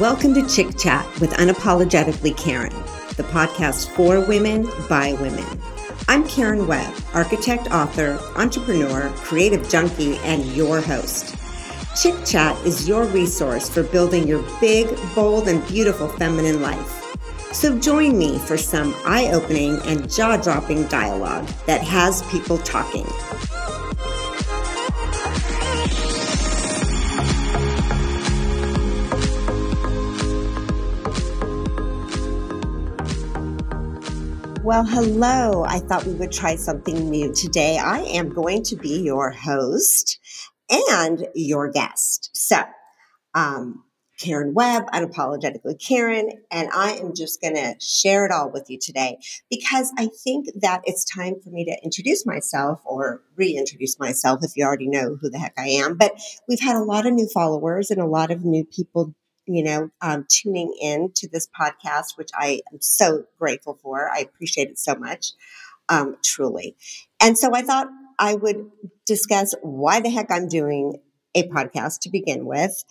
Welcome to Chick Chat with Unapologetically Karen, the podcast for women by women. I'm Karen Webb, architect, author, entrepreneur, creative junkie, and your host. Chick Chat is your resource for building your big, bold, and beautiful feminine life. So join me for some eye opening and jaw dropping dialogue that has people talking. Well, hello. I thought we would try something new today. I am going to be your host and your guest. So, um, Karen Webb, unapologetically Karen, and I am just going to share it all with you today because I think that it's time for me to introduce myself or reintroduce myself if you already know who the heck I am. But we've had a lot of new followers and a lot of new people you know, um, tuning in to this podcast, which I am so grateful for. I appreciate it so much, um, truly. And so I thought I would discuss why the heck I'm doing a podcast to begin with.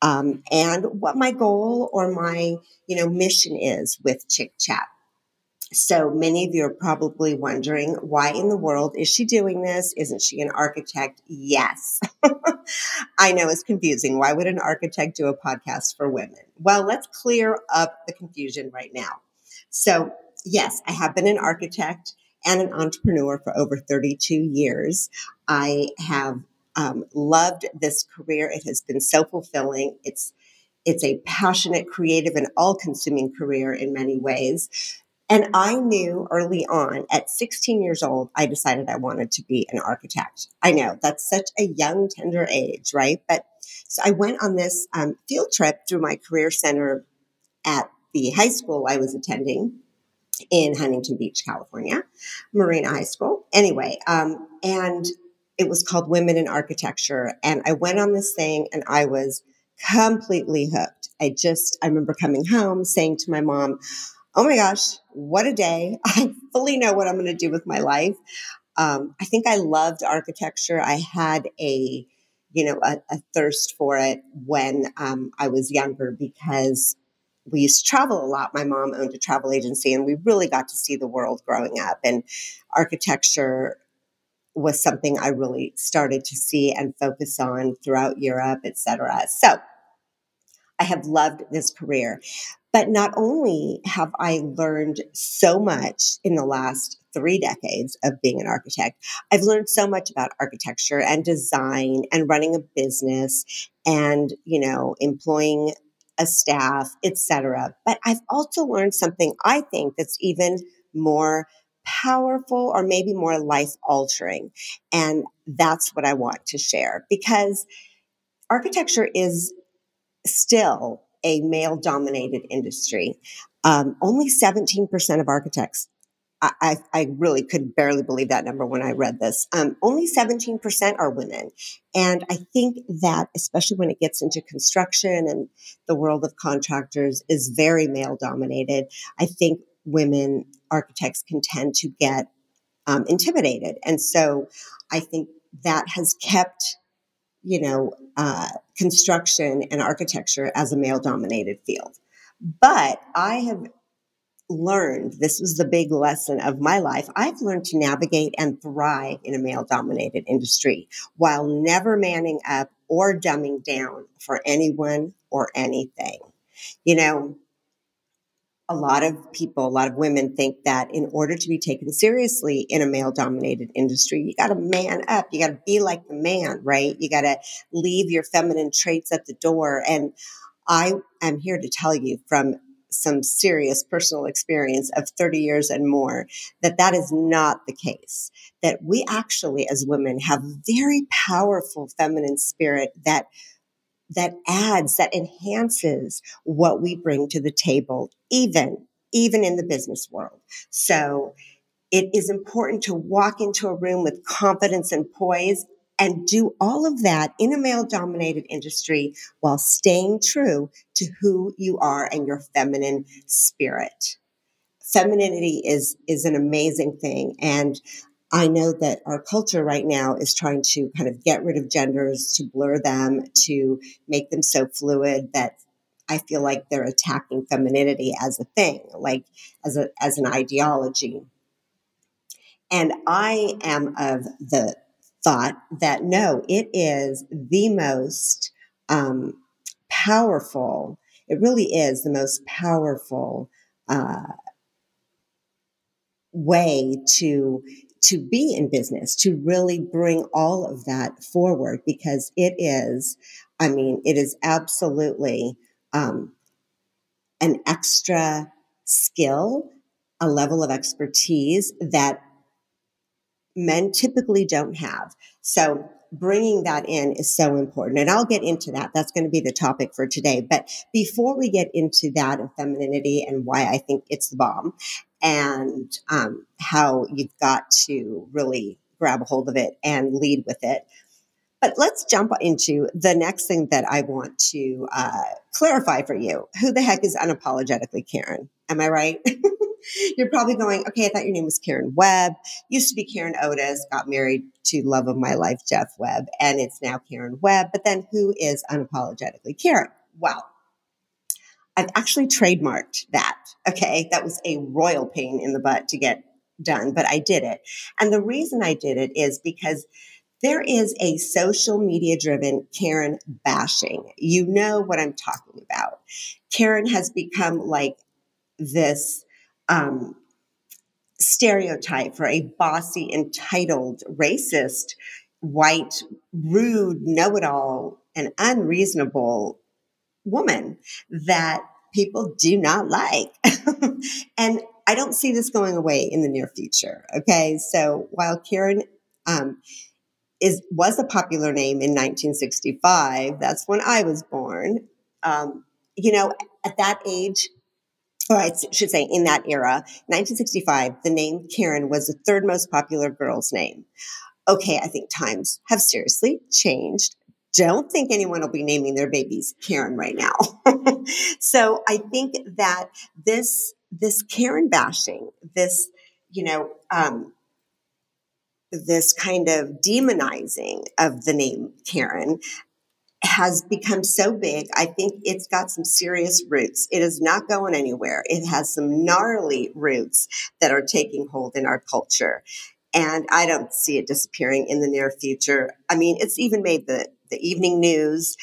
Um, and what my goal or my, you know, mission is with Chick Chat. So many of you are probably wondering why in the world is she doing this? Isn't she an architect? Yes. I know it's confusing. Why would an architect do a podcast for women? Well, let's clear up the confusion right now. So, yes, I have been an architect and an entrepreneur for over 32 years. I have um, loved this career. It has been so fulfilling. It's it's a passionate, creative, and all-consuming career in many ways. And I knew early on at 16 years old, I decided I wanted to be an architect. I know that's such a young, tender age, right? But so I went on this um, field trip through my career center at the high school I was attending in Huntington Beach, California, Marina High School. Anyway, um, and it was called Women in Architecture. And I went on this thing and I was completely hooked. I just, I remember coming home saying to my mom, oh my gosh, what a day. I fully know what I'm going to do with my life. Um, I think I loved architecture. I had a, you know, a, a thirst for it when um, I was younger because we used to travel a lot. My mom owned a travel agency and we really got to see the world growing up. And architecture was something I really started to see and focus on throughout Europe, et cetera. So I have loved this career. But not only have I learned so much in the last three decades of being an architect, I've learned so much about architecture and design and running a business and, you know, employing a staff, etc. But I've also learned something I think that's even more powerful or maybe more life altering. And that's what I want to share because architecture is still a male dominated industry. Um, only 17% of architects, I, I, I, really could barely believe that number when I read this. Um, only 17% are women. And I think that, especially when it gets into construction and the world of contractors, is very male dominated. I think women architects can tend to get um, intimidated. And so I think that has kept you know, uh, construction and architecture as a male dominated field. But I have learned this was the big lesson of my life. I've learned to navigate and thrive in a male dominated industry while never manning up or dumbing down for anyone or anything. You know, a lot of people, a lot of women think that in order to be taken seriously in a male dominated industry, you got to man up. You got to be like the man, right? You got to leave your feminine traits at the door. And I am here to tell you from some serious personal experience of 30 years and more that that is not the case. That we actually, as women, have very powerful feminine spirit that that adds, that enhances what we bring to the table, even, even in the business world. So it is important to walk into a room with confidence and poise and do all of that in a male dominated industry while staying true to who you are and your feminine spirit. Femininity is, is an amazing thing. And I know that our culture right now is trying to kind of get rid of genders, to blur them, to make them so fluid that I feel like they're attacking femininity as a thing, like as a as an ideology. And I am of the thought that no, it is the most um, powerful. It really is the most powerful uh, way to to be in business to really bring all of that forward because it is i mean it is absolutely um, an extra skill a level of expertise that men typically don't have. So bringing that in is so important. And I'll get into that. That's going to be the topic for today. But before we get into that of femininity and why I think it's the bomb and um, how you've got to really grab a hold of it and lead with it. But let's jump into the next thing that I want to uh, clarify for you. Who the heck is unapologetically Karen? Am I right? You're probably going, okay, I thought your name was Karen Webb. Used to be Karen Otis, got married to love of my life, Jeff Webb, and it's now Karen Webb. But then who is unapologetically Karen? Well, I've actually trademarked that. Okay. That was a royal pain in the butt to get done, but I did it. And the reason I did it is because there is a social media driven Karen bashing. You know what I'm talking about. Karen has become like this um, stereotype for a bossy, entitled, racist, white, rude, know it all, and unreasonable woman that people do not like. and I don't see this going away in the near future. Okay. So while Karen, um, is was a popular name in 1965. That's when I was born. Um, you know, at that age, or I should say in that era, 1965, the name Karen was the third most popular girl's name. Okay, I think times have seriously changed. Don't think anyone will be naming their babies Karen right now. so I think that this this Karen bashing, this you know, um, this kind of demonizing of the name Karen has become so big. I think it's got some serious roots. It is not going anywhere. It has some gnarly roots that are taking hold in our culture. And I don't see it disappearing in the near future. I mean, it's even made the, the evening news.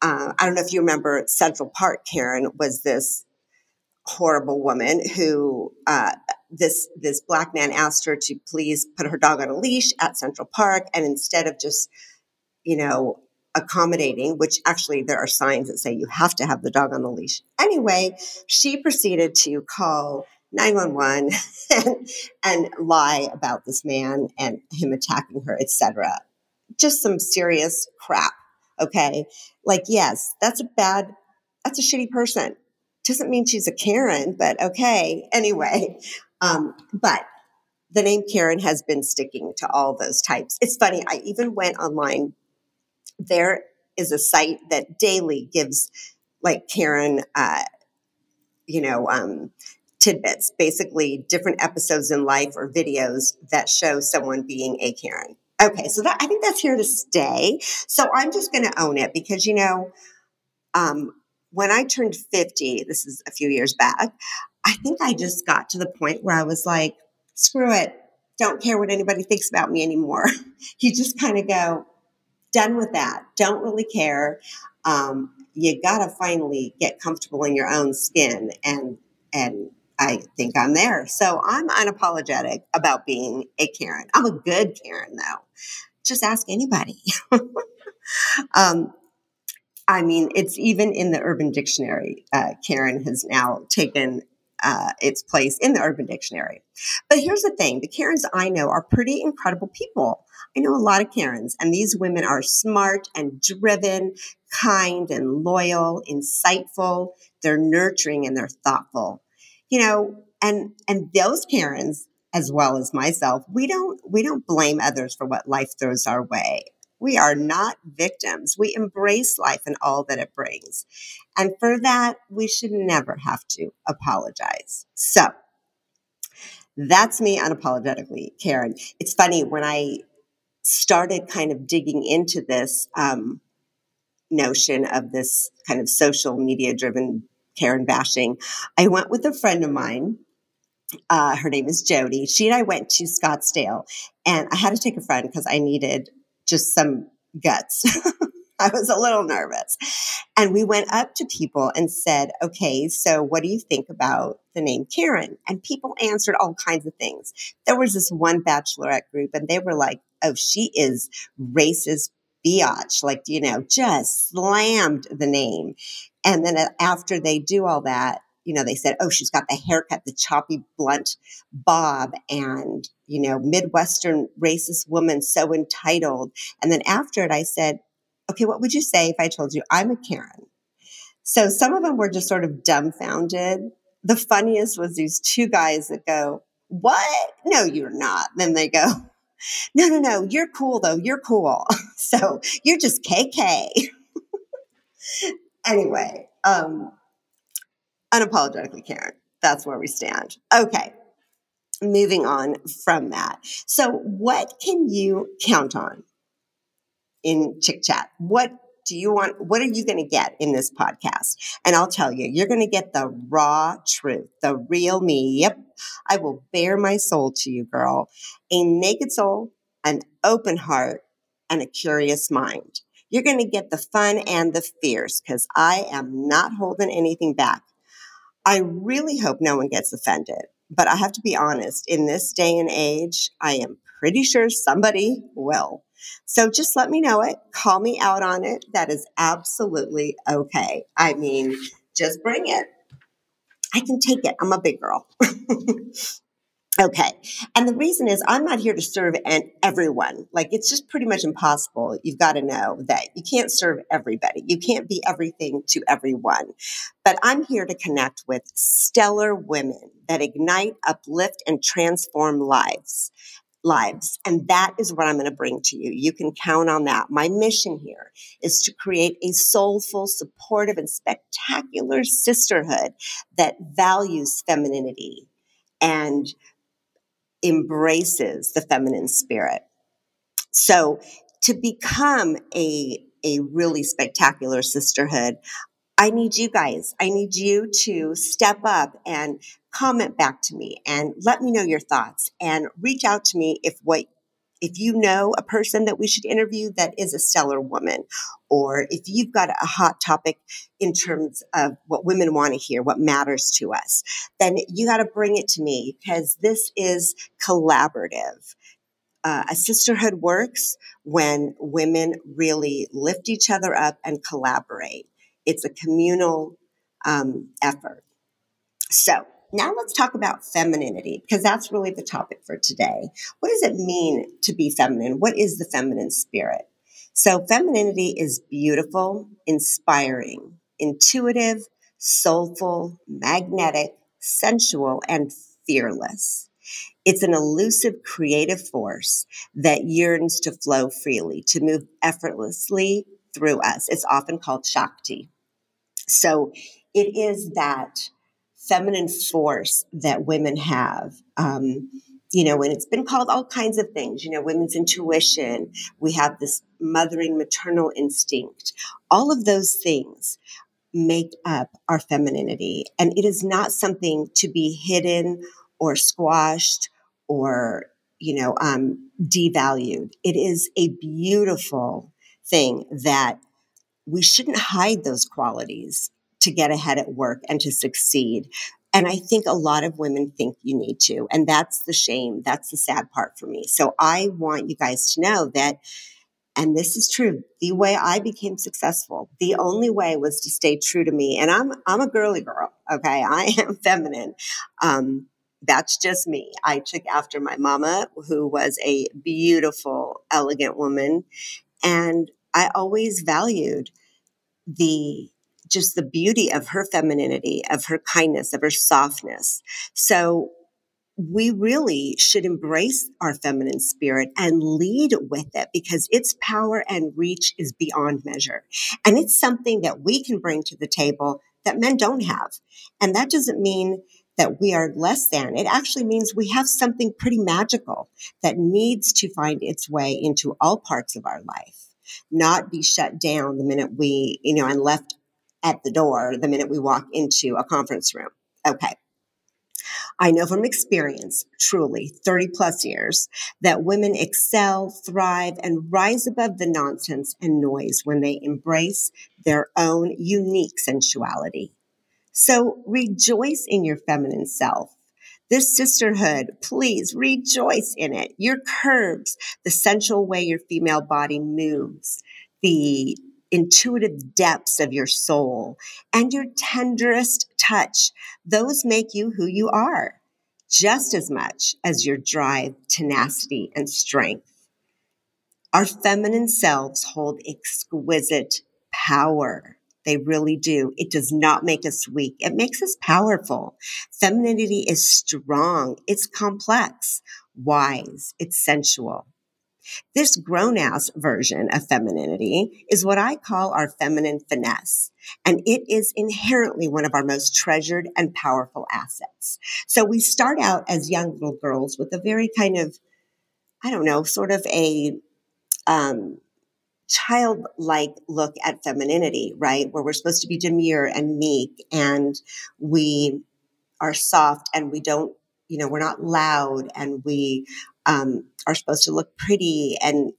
Uh, I don't know if you remember Central Park Karen was this horrible woman who uh, this this black man asked her to please put her dog on a leash at Central Park, and instead of just you know accommodating, which actually there are signs that say you have to have the dog on the leash. Anyway, she proceeded to call 911 and, and lie about this man and him attacking her, etc. Just some serious crap. Okay. Like, yes, that's a bad, that's a shitty person. Doesn't mean she's a Karen, but okay. Anyway, um, but the name Karen has been sticking to all those types. It's funny. I even went online there is a site that daily gives like Karen, uh, you know, um, tidbits, basically different episodes in life or videos that show someone being a Karen. Okay, so that I think that's here to stay. So I'm just going to own it because you know, um, when I turned 50, this is a few years back, I think I just got to the point where I was like, screw it, don't care what anybody thinks about me anymore. you just kind of go, done with that. Don't really care. Um, you got to finally get comfortable in your own skin and and I think I'm there. So I'm unapologetic about being a Karen. I'm a good Karen though. Just ask anybody. um, I mean, it's even in the Urban Dictionary. Uh, Karen has now taken uh, its place in the Urban Dictionary. But here's the thing the Karens I know are pretty incredible people. I know a lot of Karens, and these women are smart and driven, kind and loyal, insightful. They're nurturing and they're thoughtful. You know, and and those Karens, as well as myself, we don't we don't blame others for what life throws our way. We are not victims. We embrace life and all that it brings. And for that, we should never have to apologize. So that's me unapologetically, Karen. It's funny when I started kind of digging into this, um, notion of this kind of social media driven Karen bashing, I went with a friend of mine. Uh, her name is Jody. She and I went to Scottsdale, and I had to take a friend because I needed just some guts. I was a little nervous. And we went up to people and said, okay, so what do you think about the name Karen? And people answered all kinds of things. There was this one bachelorette group, and they were like, oh, she is racist biatch, like, you know, just slammed the name. And then uh, after they do all that, you know, they said, oh, she's got the haircut, the choppy, blunt bob, and, you know, Midwestern racist woman, so entitled. And then after it, I said, okay, what would you say if I told you I'm a Karen? So some of them were just sort of dumbfounded. The funniest was these two guys that go, what? No, you're not. Then they go, no, no, no, you're cool though. You're cool. so you're just KK. anyway, um, unapologetically Karen. That's where we stand. Okay. Moving on from that. So, what can you count on in Chick Chat? What do you want? What are you going to get in this podcast? And I'll tell you, you're going to get the raw truth, the real me. Yep. I will bare my soul to you, girl. A naked soul, an open heart, and a curious mind. You're going to get the fun and the fierce because I am not holding anything back. I really hope no one gets offended, but I have to be honest, in this day and age, I am pretty sure somebody will. So just let me know it. Call me out on it. That is absolutely okay. I mean, just bring it. I can take it. I'm a big girl. Okay. And the reason is I'm not here to serve and everyone. Like it's just pretty much impossible. You've got to know that you can't serve everybody. You can't be everything to everyone. But I'm here to connect with stellar women that ignite, uplift, and transform lives. Lives. And that is what I'm going to bring to you. You can count on that. My mission here is to create a soulful, supportive, and spectacular sisterhood that values femininity and embraces the feminine spirit. So to become a, a really spectacular sisterhood, I need you guys. I need you to step up and comment back to me and let me know your thoughts and reach out to me if what if you know a person that we should interview that is a stellar woman, or if you've got a hot topic in terms of what women want to hear, what matters to us, then you got to bring it to me because this is collaborative. Uh, a sisterhood works when women really lift each other up and collaborate. It's a communal um, effort. So, now let's talk about femininity because that's really the topic for today. What does it mean to be feminine? What is the feminine spirit? So femininity is beautiful, inspiring, intuitive, soulful, magnetic, sensual, and fearless. It's an elusive creative force that yearns to flow freely, to move effortlessly through us. It's often called Shakti. So it is that feminine force that women have. Um, you know, and it's been called all kinds of things, you know, women's intuition. We have this mothering maternal instinct. All of those things make up our femininity. And it is not something to be hidden or squashed or, you know, um, devalued. It is a beautiful thing that we shouldn't hide those qualities to get ahead at work and to succeed. And I think a lot of women think you need to. And that's the shame. That's the sad part for me. So I want you guys to know that, and this is true, the way I became successful, the only way was to stay true to me. And I'm, I'm a girly girl. Okay. I am feminine. Um, that's just me. I took after my mama, who was a beautiful, elegant woman. And I always valued the just the beauty of her femininity, of her kindness, of her softness. So we really should embrace our feminine spirit and lead with it because its power and reach is beyond measure. And it's something that we can bring to the table that men don't have. And that doesn't mean that we are less than. It actually means we have something pretty magical that needs to find its way into all parts of our life. not be shut down the minute we, you know, and left at the door the minute we walk into a conference room. Okay. I know from experience, truly 30 plus years, that women excel, thrive, and rise above the nonsense and noise when they embrace their own unique sensuality. So rejoice in your feminine self. This sisterhood, please rejoice in it. Your curves, the sensual way your female body moves, the intuitive depths of your soul, and your tenderest touch, those make you who you are just as much as your drive, tenacity, and strength. Our feminine selves hold exquisite power. They really do. It does not make us weak. It makes us powerful. Femininity is strong. It's complex, wise. It's sensual. This grown ass version of femininity is what I call our feminine finesse. And it is inherently one of our most treasured and powerful assets. So we start out as young little girls with a very kind of, I don't know, sort of a, um, childlike look at femininity, right? Where we're supposed to be demure and meek and we are soft and we don't, you know, we're not loud and we um, are supposed to look pretty. And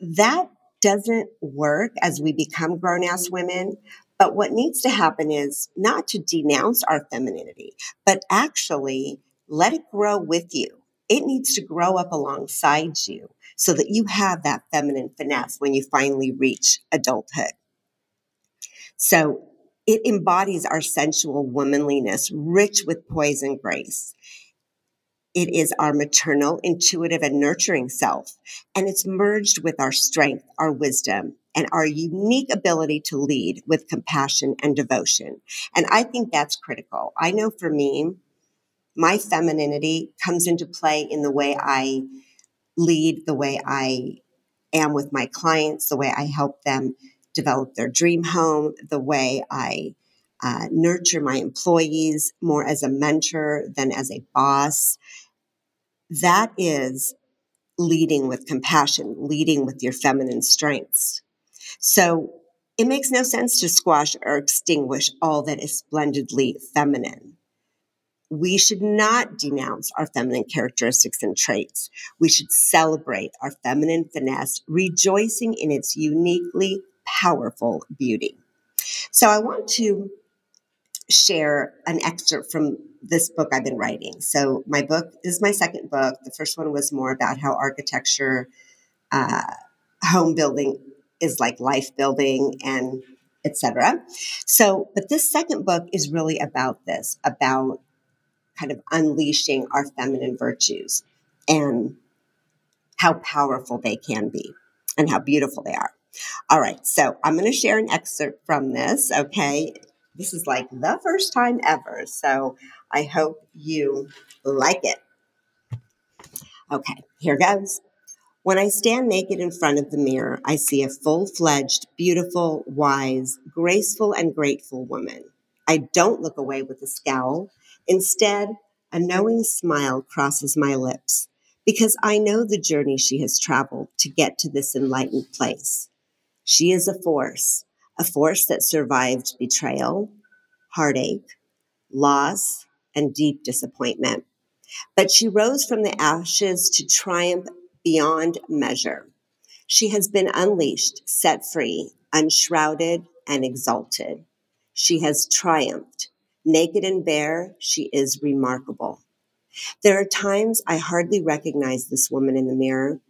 that doesn't work as we become grown ass women. But what needs to happen is not to denounce our femininity, but actually let it grow with you. It needs to grow up alongside you so that you have that feminine finesse when you finally reach adulthood. So it embodies our sensual womanliness, rich with poise and grace. It is our maternal, intuitive, and nurturing self. And it's merged with our strength, our wisdom, and our unique ability to lead with compassion and devotion. And I think that's critical. I know for me, my femininity comes into play in the way I lead, the way I am with my clients, the way I help them develop their dream home, the way I uh, nurture my employees more as a mentor than as a boss. That is leading with compassion, leading with your feminine strengths. So it makes no sense to squash or extinguish all that is splendidly feminine we should not denounce our feminine characteristics and traits. We should celebrate our feminine finesse, rejoicing in its uniquely powerful beauty. So I want to share an excerpt from this book I've been writing. So my book is my second book. The first one was more about how architecture, uh, home building is like life building and etc. So, but this second book is really about this, about kind of unleashing our feminine virtues and how powerful they can be and how beautiful they are. All right, so I'm going to share an excerpt from this, okay? This is like the first time ever, so I hope you like it. Okay, here goes. When I stand naked in front of the mirror, I see a full fledged, beautiful, wise, graceful, and grateful woman. I don't look away with a scowl. Instead, a knowing smile crosses my lips because I know the journey she has traveled to get to this enlightened place. She is a force, a force that survived betrayal, heartache, loss, and deep disappointment. But she rose from the ashes to triumph beyond measure. She has been unleashed, set free, unshrouded, and exalted. She has triumphed Naked and bare, she is remarkable. There are times I hardly recognize this woman in the mirror.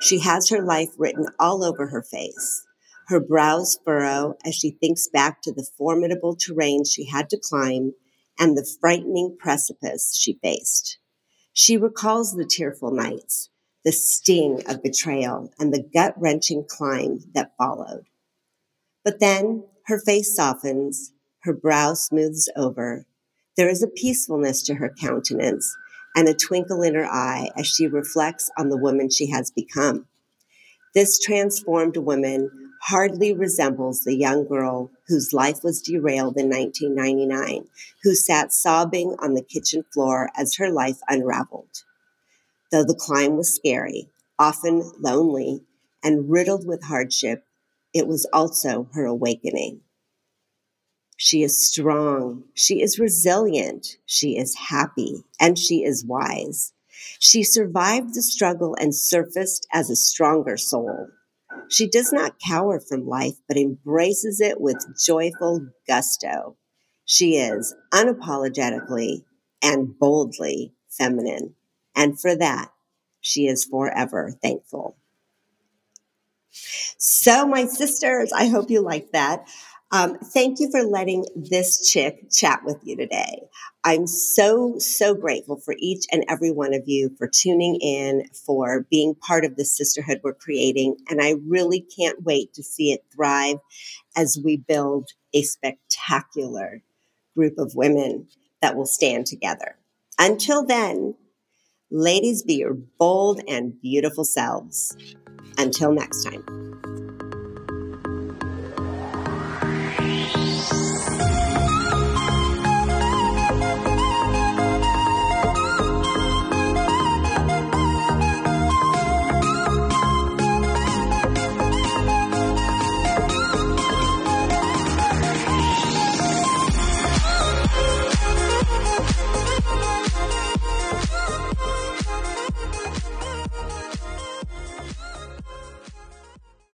She has her life written all over her face. Her brows furrow as she thinks back to the formidable terrain she had to climb and the frightening precipice she faced. She recalls the tearful nights, the sting of betrayal, and the gut wrenching climb that followed. But then her face softens her brow smooths over. There is a peacefulness to her countenance and a twinkle in her eye as she reflects on the woman she has become. This transformed woman hardly resembles the young girl whose life was derailed in 1999, who sat sobbing on the kitchen floor as her life unraveled. Though the climb was scary, often lonely, and riddled with hardship, it was also her awakening. She is strong. She is resilient. She is happy and she is wise. She survived the struggle and surfaced as a stronger soul. She does not cower from life, but embraces it with joyful gusto. She is unapologetically and boldly feminine. And for that, she is forever thankful. So, my sisters, I hope you like that. Um, thank you for letting this chick chat with you today. I'm so, so grateful for each and every one of you for tuning in, for being part of the sisterhood we're creating. And I really can't wait to see it thrive as we build a spectacular group of women that will stand together. Until then, ladies, be your bold and beautiful selves. Until next time. Thank you.